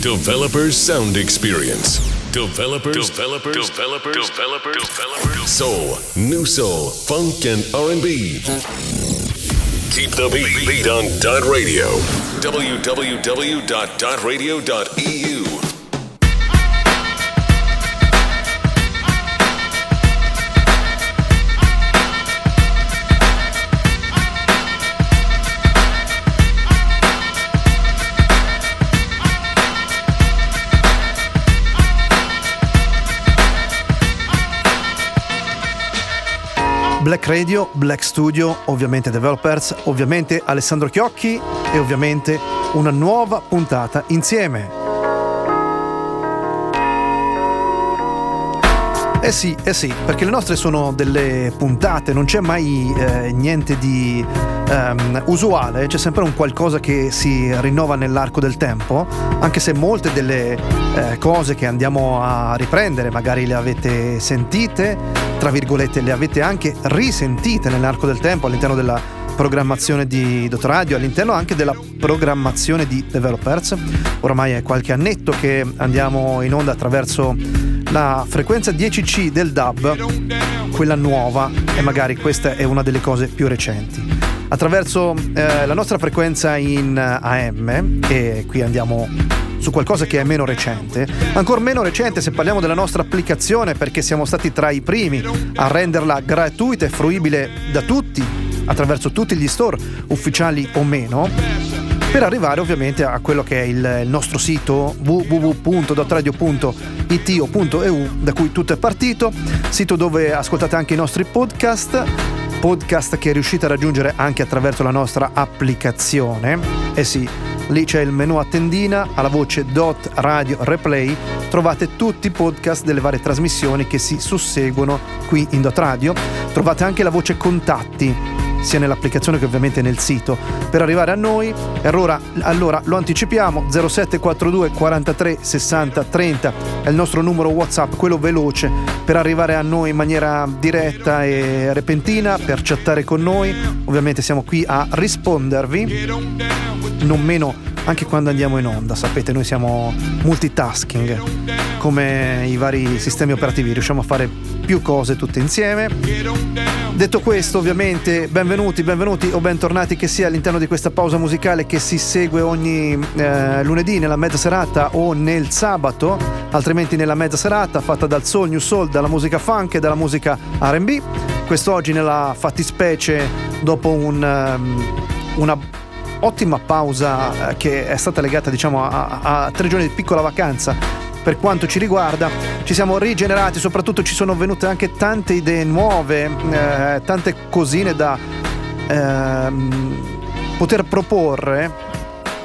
Developers Sound Experience. Developers, developers, developers, developers, developers. Soul, new soul, funk, and R&B. Keep the beat, beat on Dot Radio. www.dotradio.eu. Black Radio, Black Studio, ovviamente Developers, ovviamente Alessandro Chiocchi e ovviamente una nuova puntata insieme. Eh sì, eh sì, perché le nostre sono delle puntate, non c'è mai eh, niente di ehm, usuale, c'è sempre un qualcosa che si rinnova nell'arco del tempo, anche se molte delle eh, cose che andiamo a riprendere magari le avete sentite, tra virgolette, le avete anche risentite nell'arco del tempo all'interno della programmazione di Dottoradio, all'interno anche della programmazione di Developers. Oramai è qualche annetto che andiamo in onda attraverso la frequenza 10C del DAB, quella nuova, e magari questa è una delle cose più recenti. Attraverso eh, la nostra frequenza in AM, e qui andiamo su qualcosa che è meno recente, ancora meno recente se parliamo della nostra applicazione perché siamo stati tra i primi a renderla gratuita e fruibile da tutti, attraverso tutti gli store, ufficiali o meno, per arrivare ovviamente a quello che è il, nostro sito www.dotradio.it o .eu da cui tutto è partito, sito dove ascoltate anche i nostri podcast podcast che riuscite a raggiungere anche attraverso la nostra applicazione. Eh sì, lì c'è il menu a tendina, alla voce Dot Radio Replay trovate tutti i podcast delle varie trasmissioni che si susseguono qui in Dot Radio. Trovate anche la voce contatti sia nell'applicazione che ovviamente nel sito. Per arrivare a noi allora, allora lo anticipiamo 0742 43 60 30 è il nostro numero whatsapp quello veloce per arrivare a noi in maniera diretta e repentina per chattare con noi. Ovviamente siamo qui a rispondervi non meno anche quando andiamo in onda. Sapete, noi siamo multitasking come i vari sistemi operativi, riusciamo a fare più cose tutte insieme. Detto questo, ovviamente, benvenuti, benvenuti o bentornati che sia all'interno di questa pausa musicale che si segue ogni eh, lunedì nella mezza serata o nel sabato, altrimenti nella mezza serata fatta dal soul, new soul, dalla musica funk e dalla musica RB. Quest'oggi nella fattispecie dopo un, um, una ottima pausa eh, che è stata legata diciamo a, a tre giorni di piccola vacanza. Per quanto ci riguarda ci siamo rigenerati soprattutto ci sono venute anche tante idee nuove eh, tante cosine da eh, poter proporre.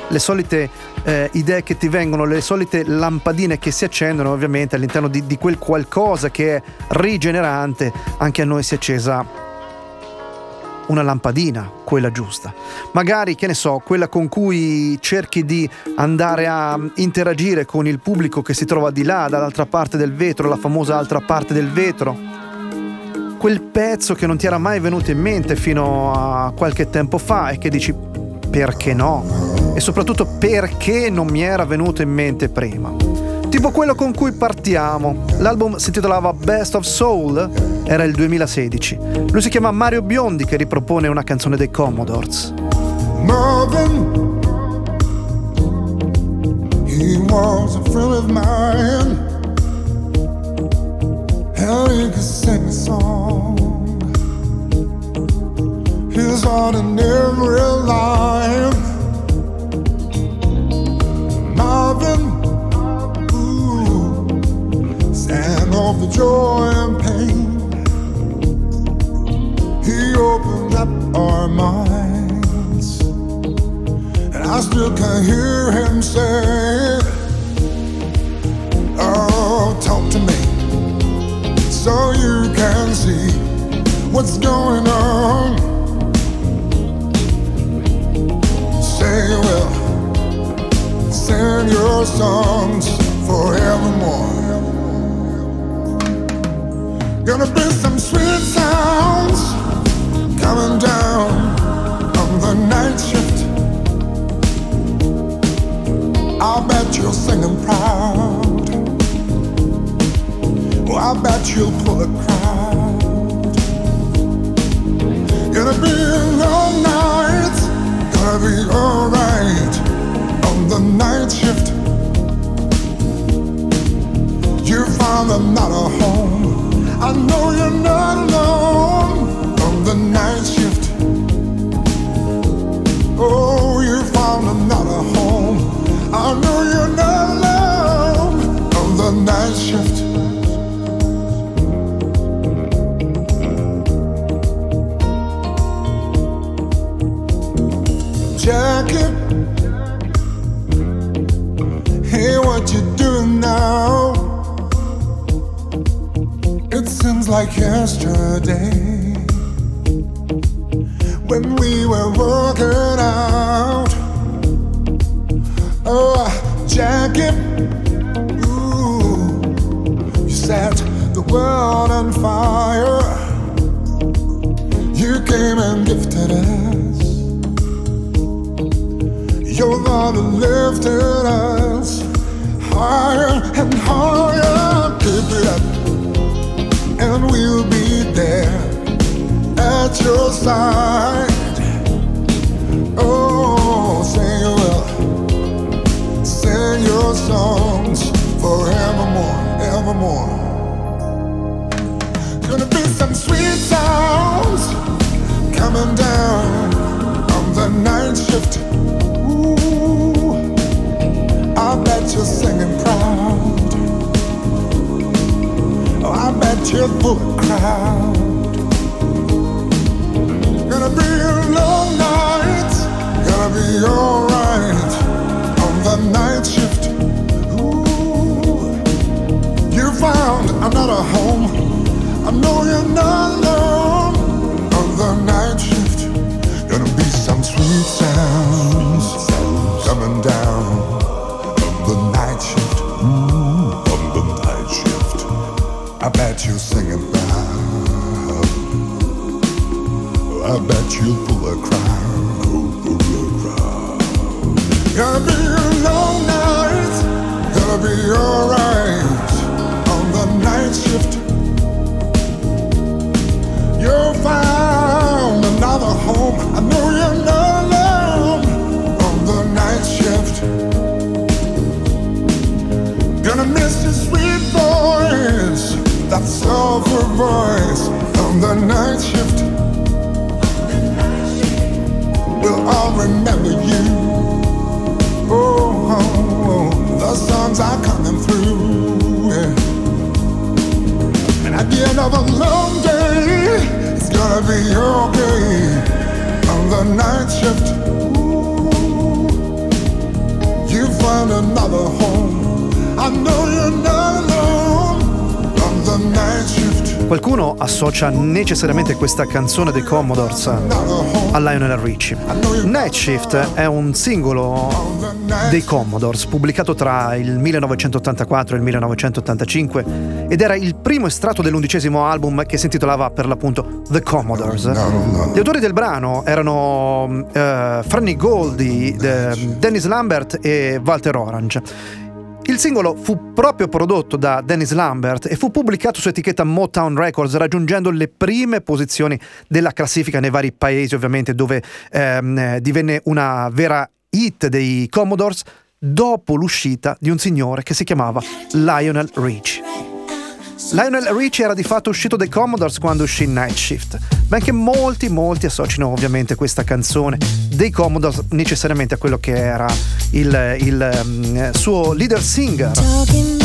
Le solite eh, idee che ti vengono, le solite lampadine che si accendono ovviamente all'interno di, di quel qualcosa che è rigenerante, anche a noi si è accesa una lampadina, quella giusta. Magari, che ne so, quella con cui cerchi di andare a interagire con il pubblico che si trova di là, dall'altra parte del vetro, la famosa altra parte del vetro. Quel pezzo che non ti era mai venuto in mente fino a qualche tempo fa e che dici perché no? E soprattutto perché non mi era venuto in mente prima? Tipo quello con cui partiamo. L'album si intitolava Best of Soul, era il 2016. Lui si chiama Mario Biondi che ripropone una canzone dei Commodores. Marvin, he was a friend of mine. And he could sing a song. His ordinary life. Marvin. of the joy and pain. Opened up our minds, and I still can hear him say, Oh, talk to me so you can see what's going on. Say will sing your songs forevermore. Gonna be some sweet sounds coming down on the night shift. I bet you're singing proud. Oh, I bet you'll pull a crowd. Gonna be a long night, be alright on the night shift. You found another home. I know you're not alone sounds coming down on the night shift. Mm, Ooh, on the night shift. I bet you're singing loud. I bet you'll voice on the night shift. We'll all remember you. Oh, oh, oh, the songs are coming through. yeah. And at the end of a long day, it's gonna be okay on the night shift. You find another home. I know you're not alone on the night shift. Qualcuno associa necessariamente questa canzone dei Commodores a Lionel Richie. Night Shift è un singolo dei Commodores pubblicato tra il 1984 e il 1985 ed era il primo estratto dell'undicesimo album che si intitolava per l'appunto The Commodores. Gli autori del brano erano eh, Franny Goldie, eh, Dennis Lambert e Walter Orange. Il singolo fu proprio prodotto da Dennis Lambert e fu pubblicato su etichetta Motown Records, raggiungendo le prime posizioni della classifica nei vari paesi, ovviamente, dove ehm, eh, divenne una vera hit dei Commodores dopo l'uscita di un signore che si chiamava Lionel Richie. Lionel Richie era di fatto uscito dai Commodores quando uscì Night Shift, benché molti, molti associno ovviamente questa canzone dei Commodores necessariamente a quello che era il, il um, suo leader singer.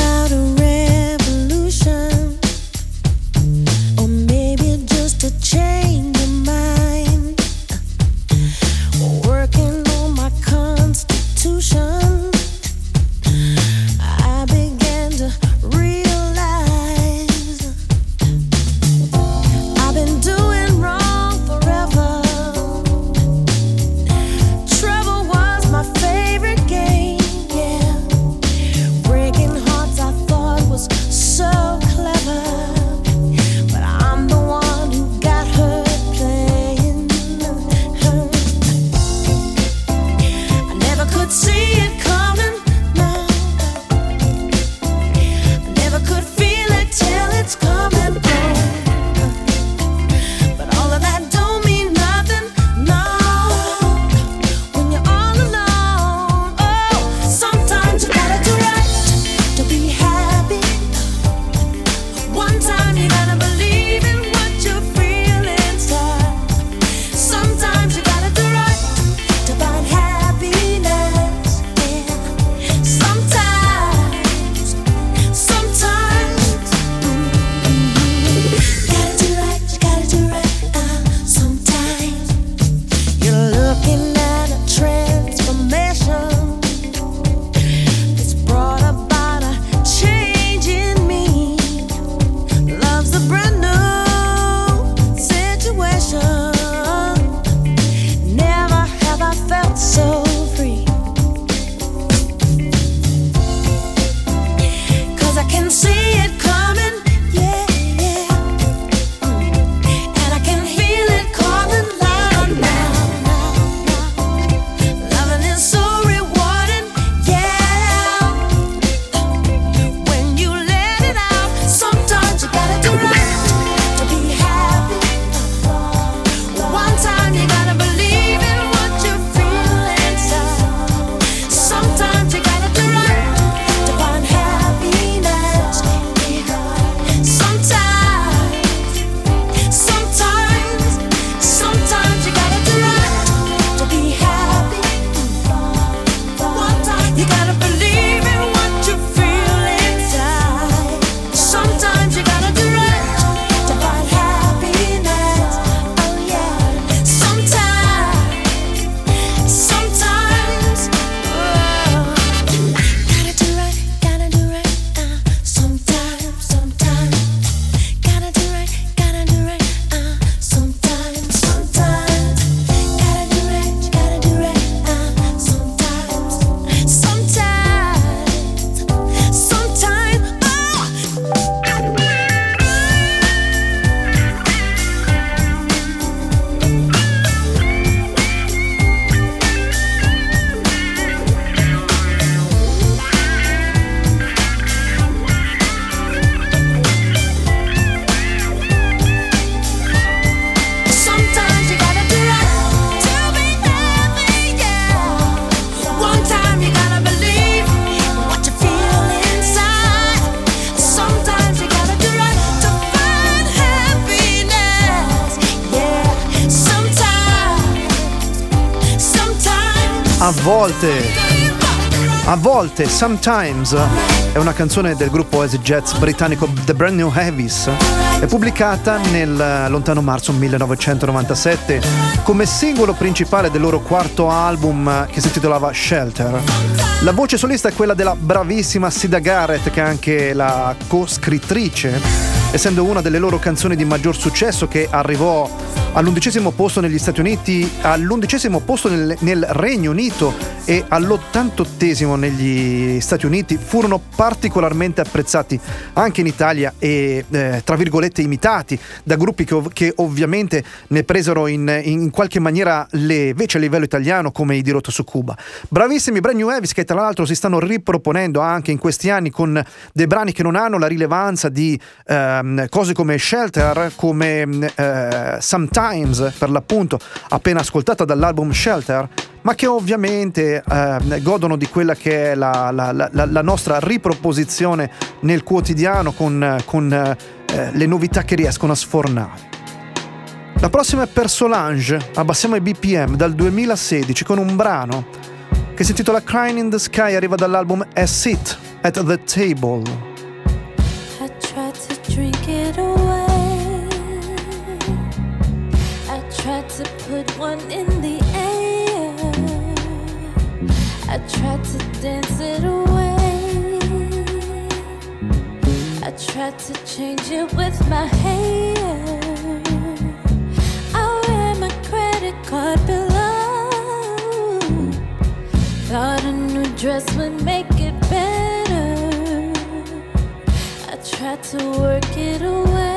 A volte, a volte, sometimes è una canzone del gruppo Easy Jets britannico The Brand New Heavies. È pubblicata nel lontano marzo 1997 come singolo principale del loro quarto album che si intitolava Shelter. La voce solista è quella della bravissima Sida Garrett, che è anche la co-scrittrice essendo una delle loro canzoni di maggior successo che arrivò all'undicesimo posto negli Stati Uniti, all'undicesimo posto nel, nel Regno Unito e all'ottantottesimo negli Stati Uniti, furono particolarmente apprezzati anche in Italia e eh, tra virgolette imitati da gruppi che, ov- che ovviamente ne presero in, in, qualche maniera le veci a livello italiano come i Dirotto su Cuba. Bravissimi Brand New Evis che tra l'altro si stanno riproponendo anche in questi anni con dei brani che non hanno la rilevanza di ehm, cose come Shelter, come eh, Sometimes per l'appunto appena ascoltata dall'album Shelter ma che ovviamente eh, godono di quella che è la, la, la, la, nostra riproposizione nel quotidiano con, con eh, le novità che riescono a sfornare. La prossima è per Solange, abbassiamo i BPM dal 2016 con un brano che si intitola Crying in the Sky, arriva dall'album A Sit at the Table. I tried to drink it away. Tried to put one in the air. I tried to dance it away. I tried to change it with my hair. Oh, I ran my credit card below. Thought a new dress would make it better. I tried to work it away,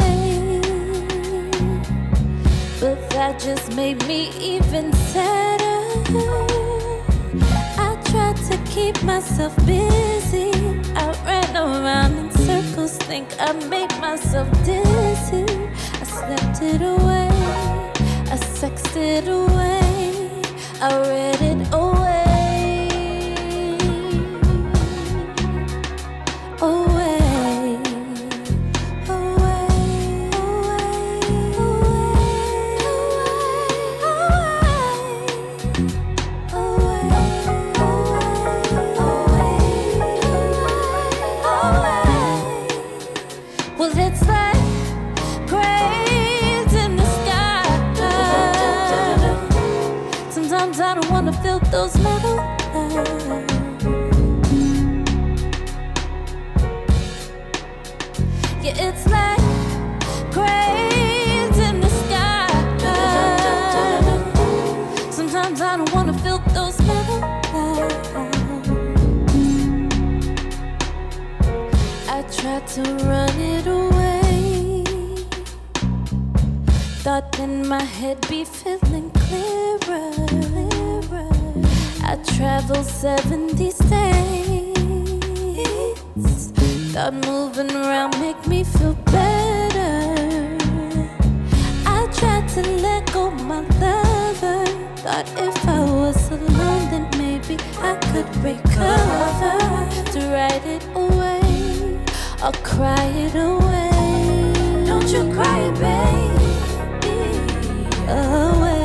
but that just made me even sadder. I tried to keep myself busy. I ran around in circles, think I made myself dizzy. I slept it away, I sexed it away, I read it away. I traveled 70 states. Thought moving around make me feel better. I tried to let go my lover. Thought if I was alone, then maybe I could recover. To write it away or cry it away. Don't you cry, baby. Away.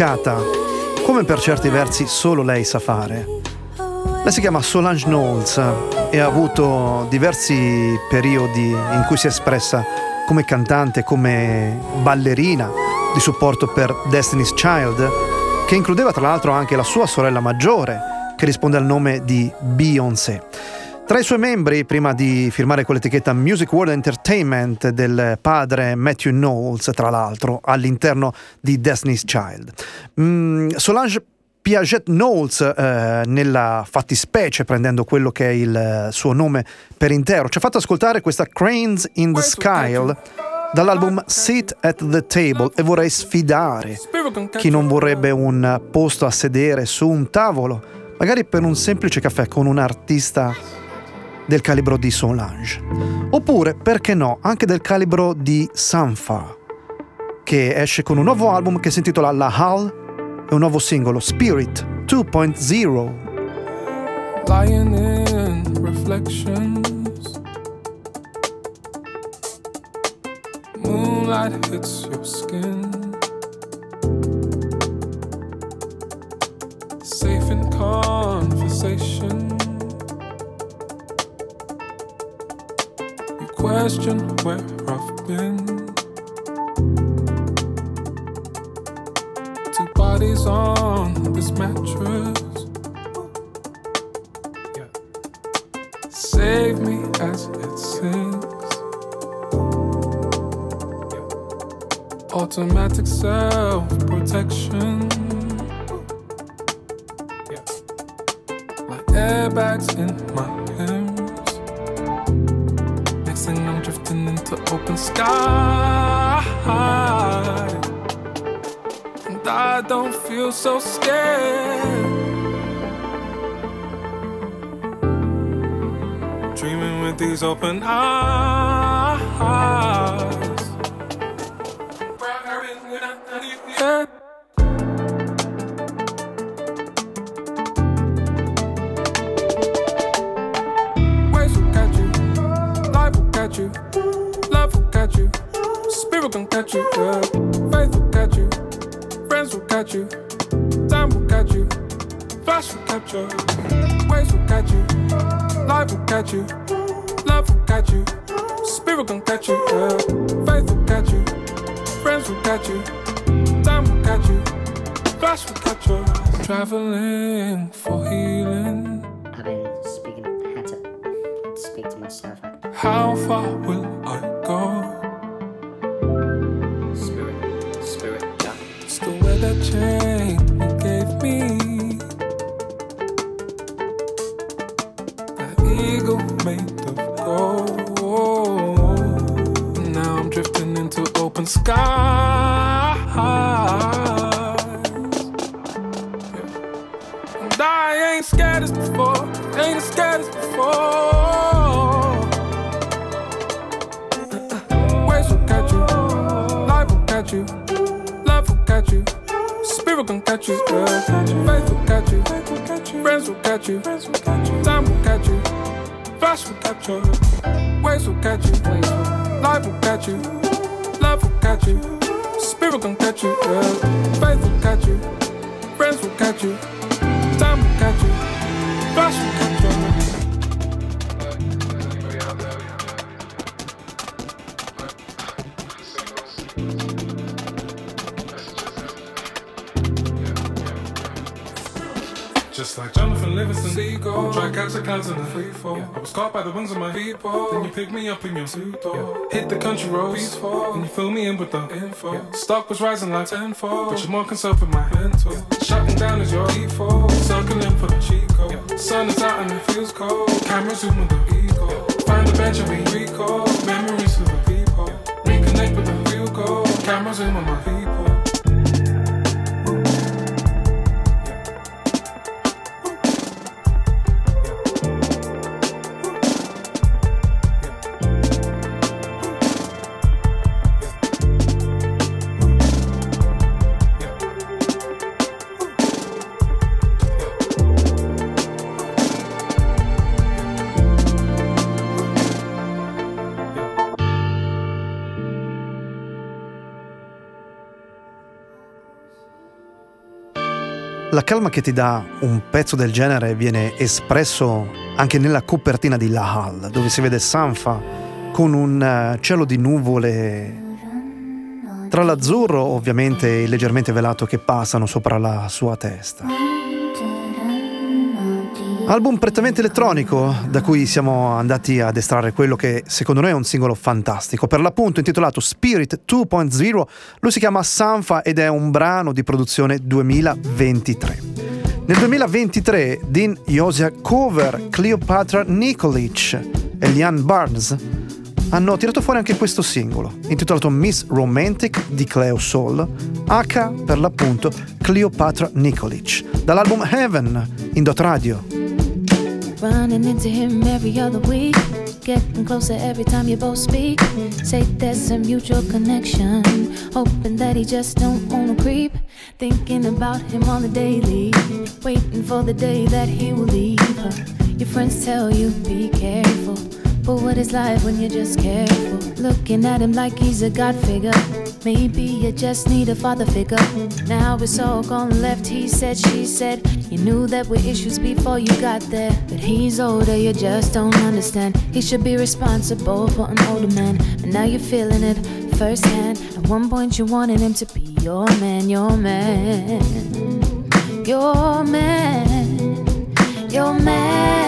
Delicata, come per certi versi solo lei sa fare. Lei si chiama Solange Knowles e ha avuto diversi periodi in cui si è espressa come cantante, come ballerina di supporto per Destiny's Child, che includeva tra l'altro anche la sua sorella maggiore, che risponde al nome di Beyoncé. Tra i suoi membri, prima di firmare con l'etichetta Music World Entertainment del padre Matthew Knowles, tra l'altro, all'interno di Destiny's Child. Mm, Solange Piaget Knowles, eh, nella fattispecie, prendendo quello che è il suo nome per intero, ci ha fatto ascoltare questa Cranes in the Sky dall'album Sit at the Table e vorrei sfidare chi non vorrebbe un posto a sedere su un tavolo, magari per un semplice caffè con un artista del calibro di Solange. Oppure, perché no, anche del calibro di Sanfa, che esce con un nuovo album che si intitola La Hall e un nuovo singolo, Spirit 2.0. Lying in reflections. Moonlight hits your skin. Safe in conversation. Question where I've been. Two bodies on this mattress. Save me as it sinks. Automatic self protection. Like airbags in And I don't feel so scared. Dreaming with these open eyes. Just like Jonathan Livingston, Seagull. Try catch the clouds in a free fall. Yeah. I was caught by the wings of my people. Then you picked me up in your suit. Yeah. Hit the country roads. Peaceful. And you fill me in with the info. Yeah. Stock was rising like tenfold. But you're more concerned with my mental. Yeah. Shutting down is your default. Circling for the Chico. Yeah. Sun is out and it feels cold. Camera zooming the ego. Find the bench and we recall. Memories of the people. Reconnect with the real goal. Camera zoom on my people. La calma che ti dà un pezzo del genere viene espresso anche nella copertina di La Hall, dove si vede Sanfa con un eh, cielo di nuvole tra l'azzurro ovviamente e leggermente velato che passano sopra la sua testa. Album prettamente elettronico da cui siamo andati ad estrarre quello che secondo noi è un singolo fantastico. Per l'appunto intitolato Spirit 2.0, lui si chiama Sanfa ed è un brano di produzione 2023. Nel 2023 Dean Yosia cover Cleopatra Nikolic e Lian Barnes hanno tirato fuori anche questo singolo, intitolato Miss Romantic di Cleo Soul, H per l'appunto Cleopatra Nikolic, dall'album Heaven in Dot Radio. Running into him every other week. Getting closer every time you both speak. Say there's a mutual connection. Hoping that he just don't wanna creep. Thinking about him on the daily. Waiting for the day that he will leave her. Your friends tell you be careful. But what is life when you're just careful? Looking at him like he's a god figure. Maybe you just need a father figure. Now it's all gone left. He said, she said. You knew that were issues before you got there. But he's older, you just don't understand. He should be responsible for an older man. But now you're feeling it firsthand. At one point, you wanted him to be your man, your man. Your man, your man.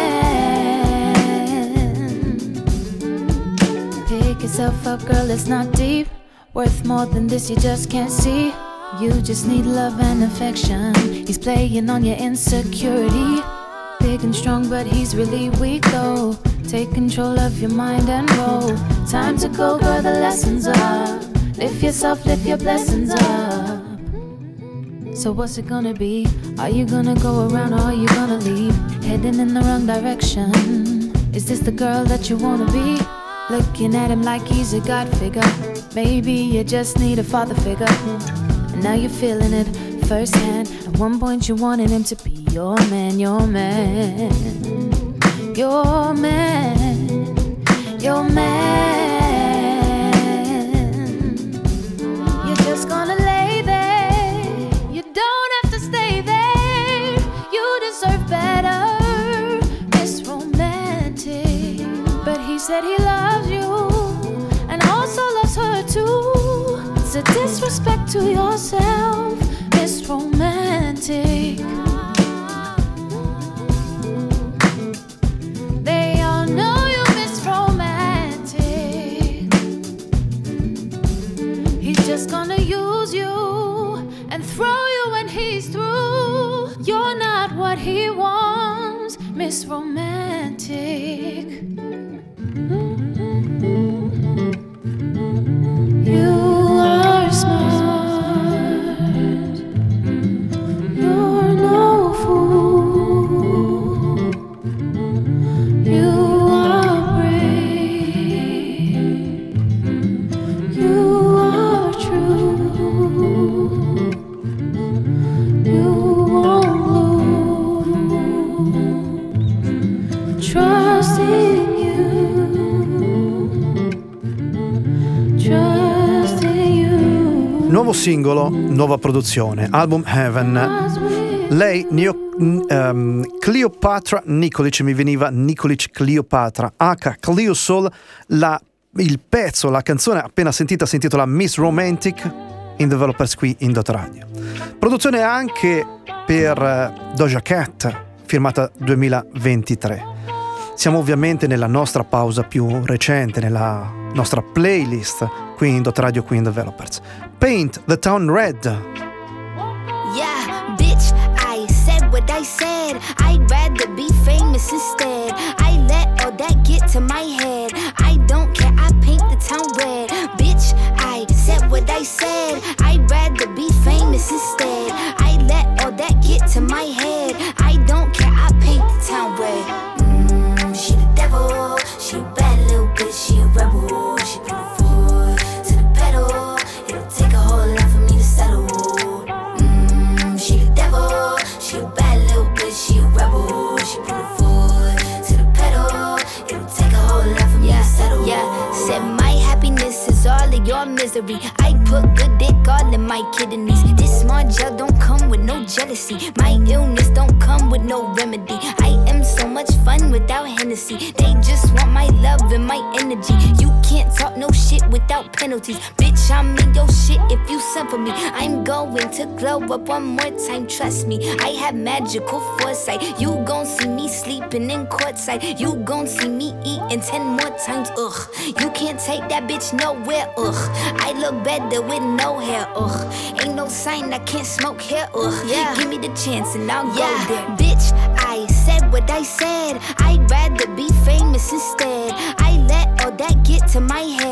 Pick yourself up, girl, it's not deep. Worth more than this, you just can't see. You just need love and affection. He's playing on your insecurity. Big and strong, but he's really weak though. Take control of your mind and roll. Time to go, girl, the lessons up. Lift yourself, lift your blessings up. So what's it gonna be? Are you gonna go around or are you gonna leave? Heading in the wrong direction. Is this the girl that you wanna be? Looking at him like he's a god figure. Maybe you just need a father figure. And now you're feeling it firsthand. At one point you wanted him to be your man, your man. Your man, your man. Said he loves you and also loves her too. It's a disrespect to yourself. It's romantic. They all know you miss romantic. He's just gonna use you and throw you when he's through. You're not what he wants, Miss Romantic. Singolo, nuova produzione, album Heaven. Lei, Neo- ehm, Cleopatra Nikolic, mi veniva Nikolic Cleopatra, H. Cleo Soul, la- il pezzo, la canzone appena sentita si intitola Miss Romantic in Developers qui in Dot Radio. Produzione anche per eh, Doja Cat, firmata 2023. Siamo ovviamente nella nostra pausa più recente, nella nostra playlist qui in Dot Radio qui in Developers. Paint the Town Red. Yeah, bitch, I said what I said. I'd rather be famous instead. I let all that get to my head. Up one more time, trust me. I have magical foresight. You gon' see me sleeping in courtside. You gon' see me eating ten more times, ugh. You can't take that bitch nowhere, ugh. I look better with no hair, ugh. Ain't no sign I can't smoke here, ugh. Yeah. Give me the chance and I'll yeah. go there. Bitch, I said what I said. I'd rather be famous instead. I let all that get to my head.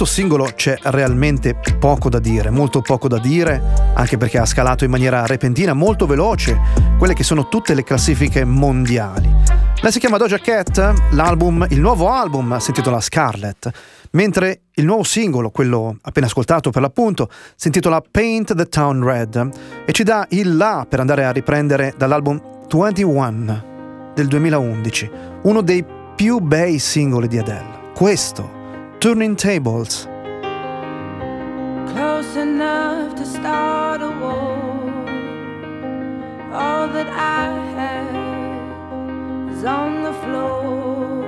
Questo singolo c'è realmente poco da dire, molto poco da dire, anche perché ha scalato in maniera repentina, molto veloce, quelle che sono tutte le classifiche mondiali. Lei si chiama Doja Cat, l'album, il nuovo album si intitola Scarlet, mentre il nuovo singolo, quello appena ascoltato per l'appunto, si intitola Paint the Town Red e ci dà il là per andare a riprendere dall'album 21 del 2011, uno dei più bei singoli di Adele. Questo, Turning Tables. close enough to start a war. All that I have is on the floor.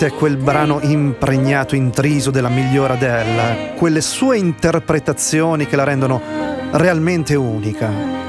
È quel brano impregnato, intriso della migliore Adele, quelle sue interpretazioni che la rendono realmente unica.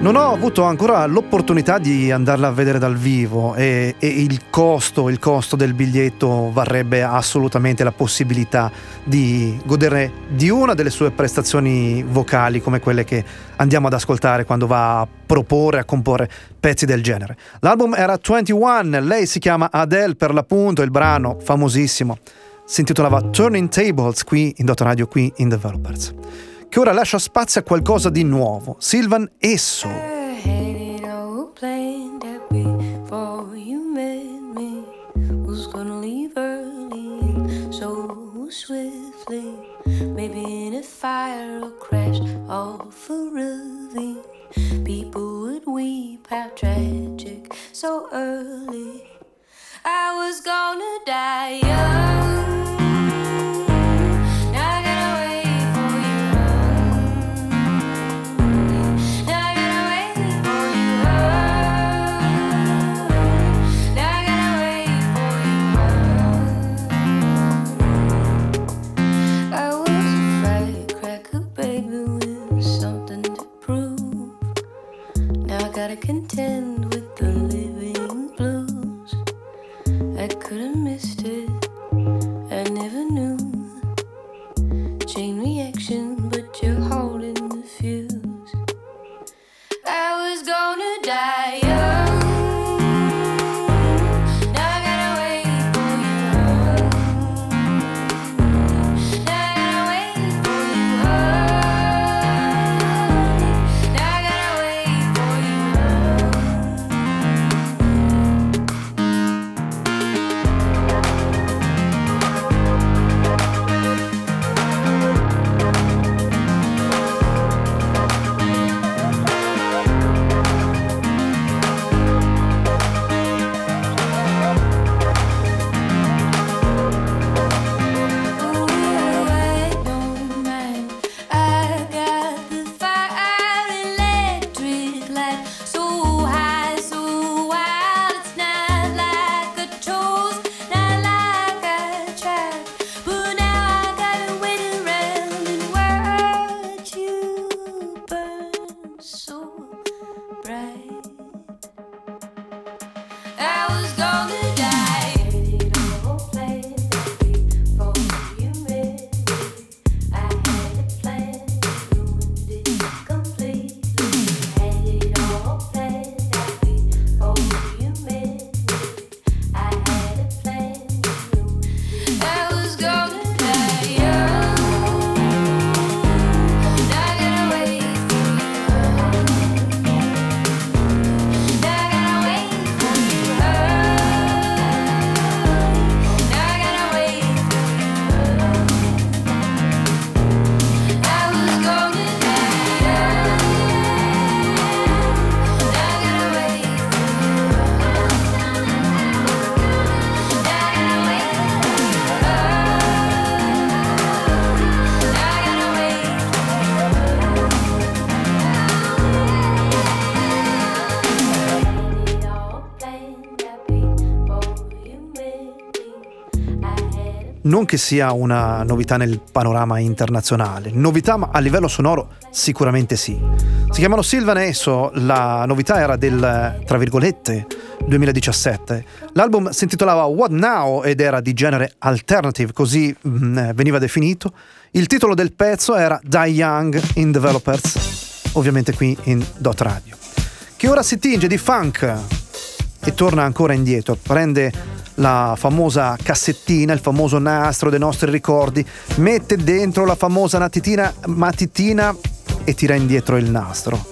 Non ho avuto ancora l'opportunità di andarla a vedere dal vivo e, e il costo, il costo del biglietto varrebbe assolutamente la possibilità di godere di una delle sue prestazioni vocali come quelle che andiamo ad ascoltare quando va a proporre, a comporre pezzi del genere. L'album era 21, lei si chiama Adele per l'appunto, il brano famosissimo si intitolava Turning Tables qui in Dottor Radio, qui in Developers che ora lascia spazio a qualcosa di nuovo. Silvan Esso. Headed out plane that before you met gotta contend with the living blues. I could have missed it, I never knew. Chain reaction, but you're holding the fuse. I was gonna die. Non che sia una novità nel panorama internazionale. Novità ma a livello sonoro sicuramente sì. Si chiamano Silvan Esso, la novità era del, tra virgolette, 2017. L'album si intitolava What Now ed era di genere alternative, così mh, mm, veniva definito. Il titolo del pezzo era Die Young in Developers, ovviamente qui in Dot Radio. Che ora si tinge di funk e torna ancora indietro, prende la famosa cassettina, il famoso nastro dei nostri ricordi, mette dentro la famosa natitina, matitina e tira indietro il nastro.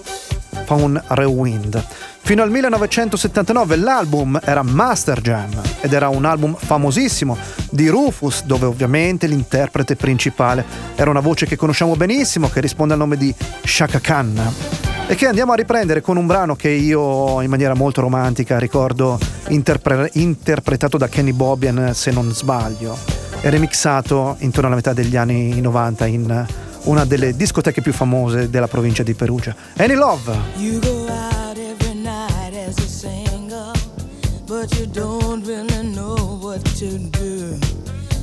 Fa un rewind. Fino al 1979 l'album era Master Jam ed era un album famosissimo di Rufus dove ovviamente l'interprete principale era una voce che conosciamo benissimo che risponde al nome di Shaka Khan e che andiamo a riprendere con un brano che io in maniera molto romantica ricordo interpre- interpretato da Kenny Bobian se non sbaglio e remixato intorno alla metà degli anni 90 in una delle discoteche più famose della provincia di Perugia. Any Love! You go out every night as a single, but you don't really know what to do.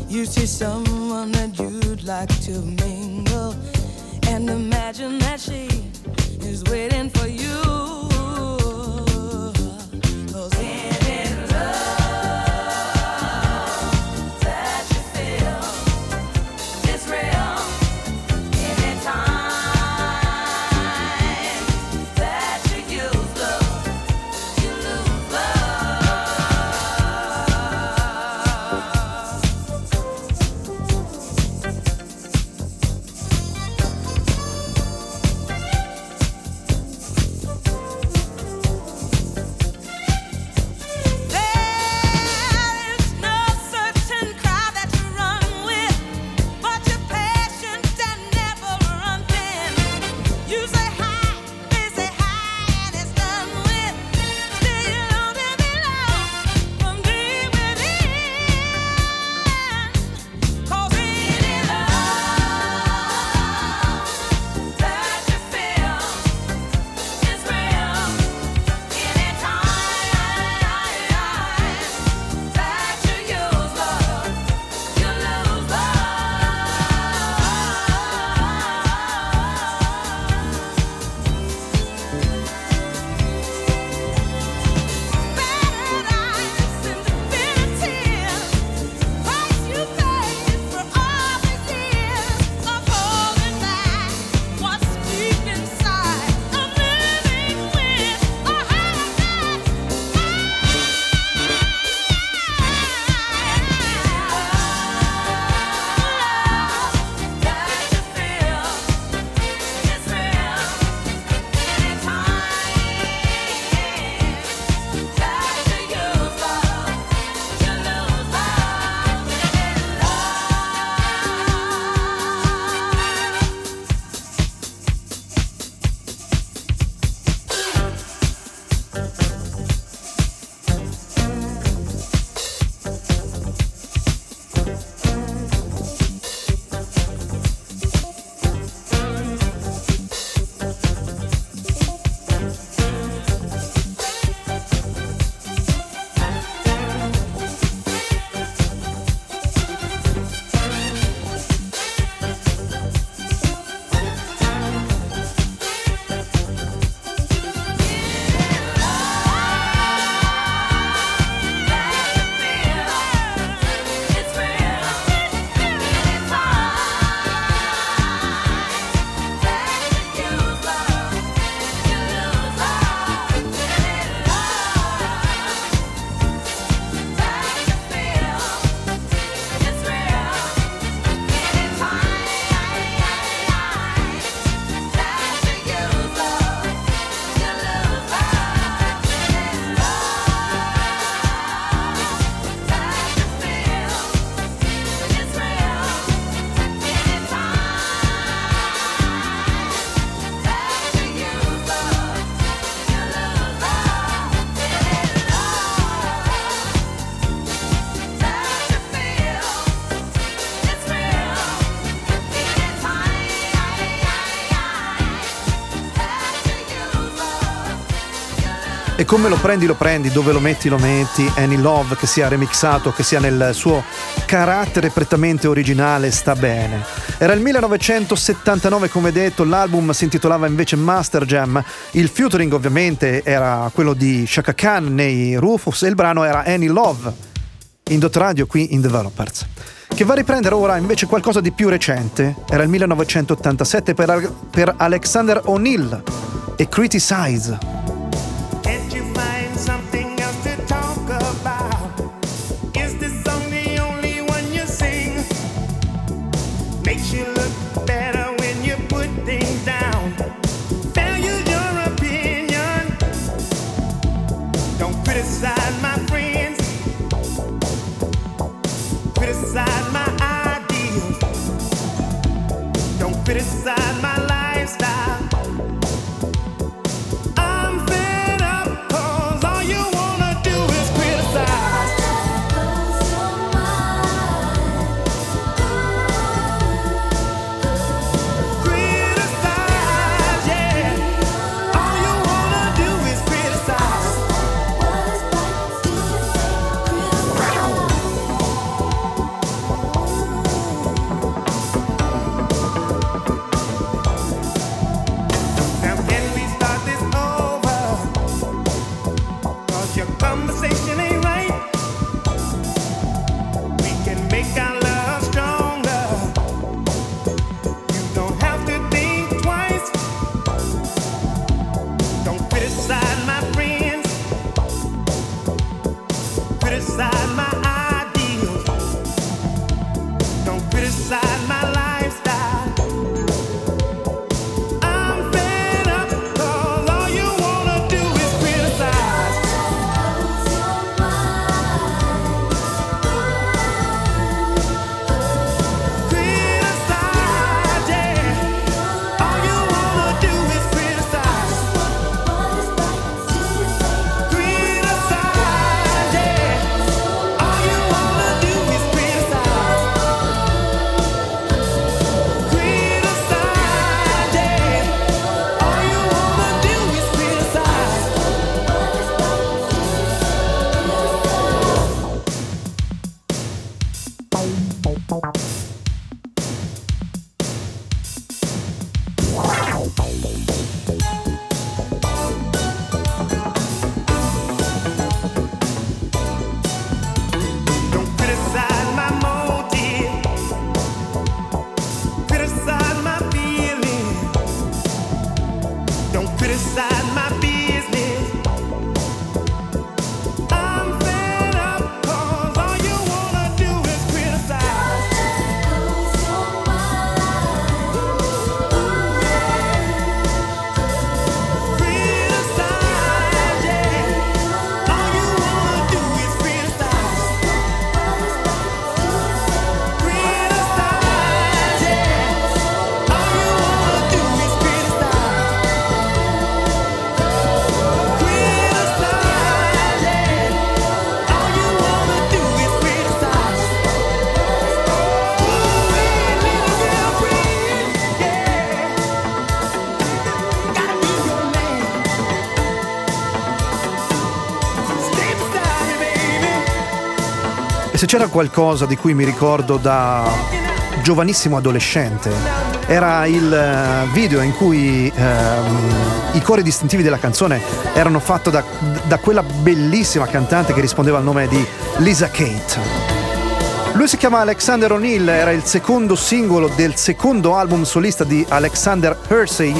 You see someone that you'd like to mingle, and imagine that she waiting for you. Come lo prendi lo prendi, dove lo metti lo metti, Any Love che sia remixato, che sia nel suo carattere prettamente originale, sta bene. Era il 1979 come detto, l'album si intitolava invece Master Jam, il featuring ovviamente era quello di Shaka Khan nei Rufus e il brano era Any Love, in Dot Radio qui in Developers. Che va a riprendere ora invece qualcosa di più recente, era il 1987 per, per Alexander O'Neill e Criticize. Se c'era qualcosa di cui mi ricordo da giovanissimo adolescente, era il eh, video in cui ehm, i cori distintivi della canzone erano fatti da, da quella bellissima cantante che rispondeva al nome di Lisa Kate. Lui si chiama Alexander O'Neill, era il secondo singolo del secondo album solista di Alexander Hersey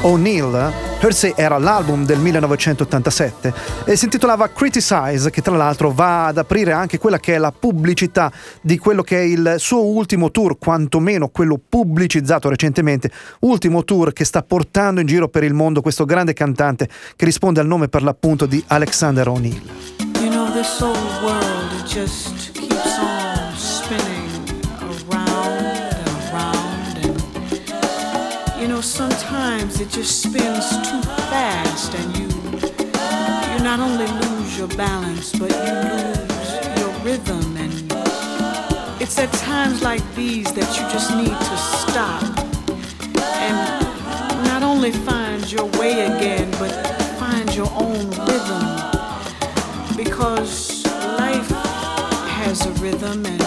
O'Neill. Hersey era l'album del 1987 e si intitolava Criticize, che tra l'altro va ad aprire anche quella che è la pubblicità di quello che è il suo ultimo tour, quantomeno quello pubblicizzato recentemente, ultimo tour che sta portando in giro per il mondo questo grande cantante che risponde al nome per l'appunto di Alexander O'Neill. You know, know, sometimes it just spins too fast, and you you not only lose your balance, but you lose your rhythm. And it's at times like these that you just need to stop and not only find your way again, but find your own rhythm, because life has a rhythm, and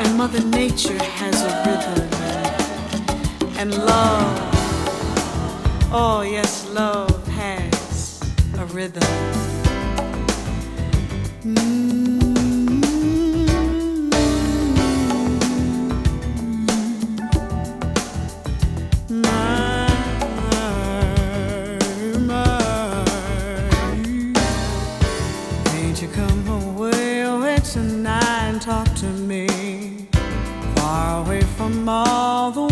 and Mother Nature has a rhythm. And love, oh yes, love has a rhythm. Mm. tonight and talk to me. Far away from all the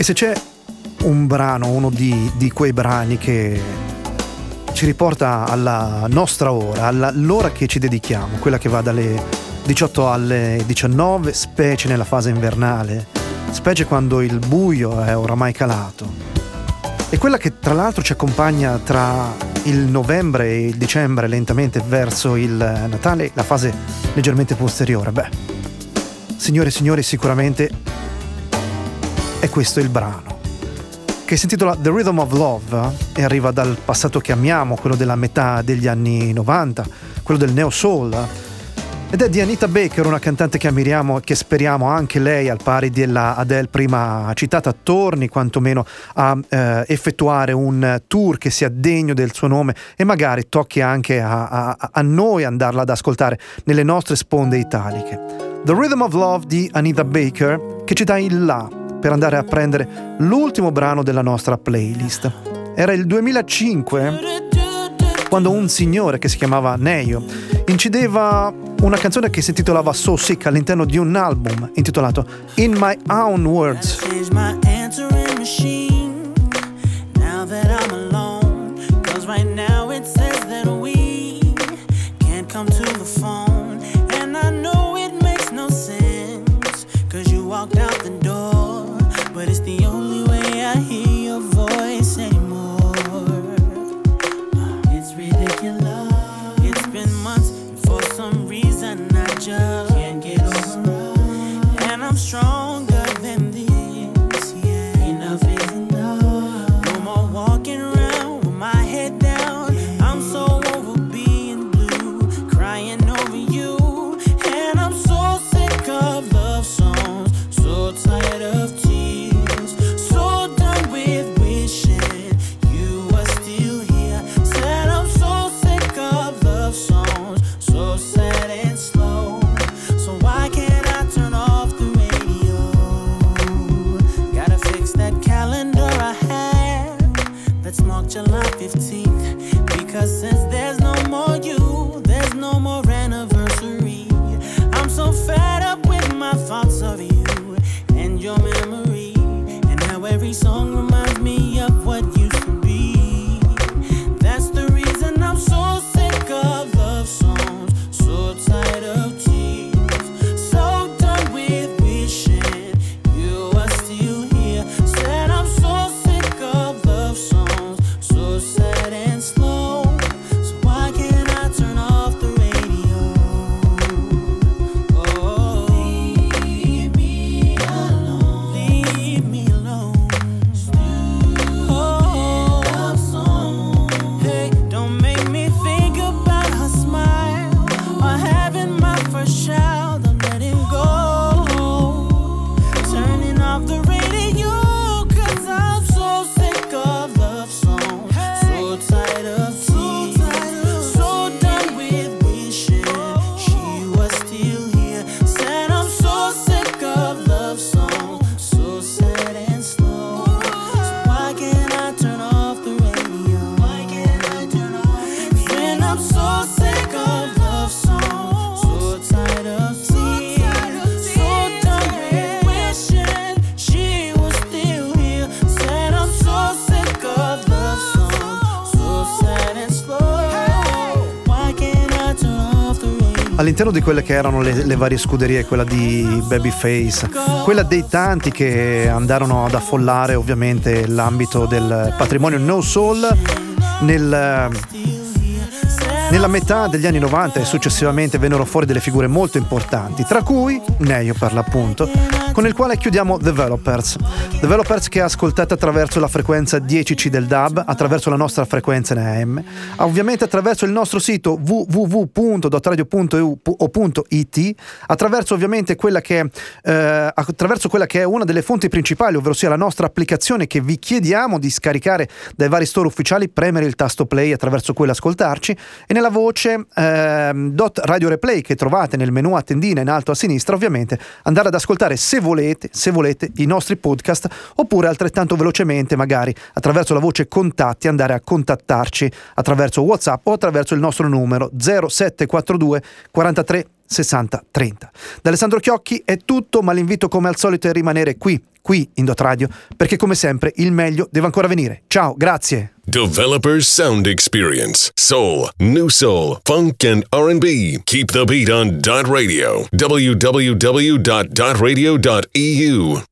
E se c'è un brano, uno di, di quei brani che ci riporta alla nostra ora, all'ora che ci dedichiamo, quella che va dalle 18 alle 19, specie nella fase invernale, specie quando il buio è oramai calato. E quella che tra l'altro ci accompagna tra il novembre e il dicembre lentamente verso il Natale, la fase leggermente posteriore. Beh, signore e signori, sicuramente e questo è il brano, che si intitola The Rhythm of Love e arriva dal passato che amiamo, quello della metà degli anni 90, quello del neo soul. Ed è di Anita Baker, una cantante che ammiriamo e che speriamo anche lei, al pari della Adele prima citata, torni quantomeno a eh, effettuare un tour che sia degno del suo nome e magari tocchi anche a, a, a noi andarla ad ascoltare nelle nostre sponde italiche. The Rhythm of Love di Anita Baker che ci dà il là per andare a prendere l'ultimo brano della nostra playlist. Era il 2005 quando un signore che si chiamava Neio incideva una canzone che si intitolava So Sick all'interno di un album intitolato In My Own Words. Hear your voice anymore. It's ridiculous. It's been months, and for some reason I just All'interno di quelle che erano le, le varie scuderie, quella di Babyface, quella dei tanti che andarono ad affollare ovviamente l'ambito del patrimonio No Soul nel, nella metà degli anni 90 e successivamente vennero fuori delle figure molto importanti, tra cui Neio per l'appunto, con il quale chiudiamo Developers. Developers che ascoltate attraverso la frequenza 10C del DAB, attraverso la nostra frequenza in AM, ovviamente attraverso il nostro sito www.dotradio.eu o .it, attraverso ovviamente quella che, eh, attraverso quella che è una delle fonti principali, ovvero la nostra applicazione che vi chiediamo di scaricare dai vari store ufficiali, premere il tasto play attraverso cui ascoltarci e nella voce ehm, dot radio replay che trovate nel menu a tendina in alto a sinistra, ovviamente andare ad ascoltare se volete, se volete i nostri podcast oppure altrettanto velocemente magari attraverso la voce contatti andare a contattarci attraverso WhatsApp o attraverso il nostro numero 0742 43 60 30. Da Alessandro Chiocchi è tutto, ma l'invito come al solito è rimanere qui, qui in Dot Radio, perché come sempre il meglio deve ancora venire. Ciao, grazie. Developers Sound Experience. Soul, New Soul, Funk, and R&B. Keep the beat on Dot Radio. www.dotradio.eu.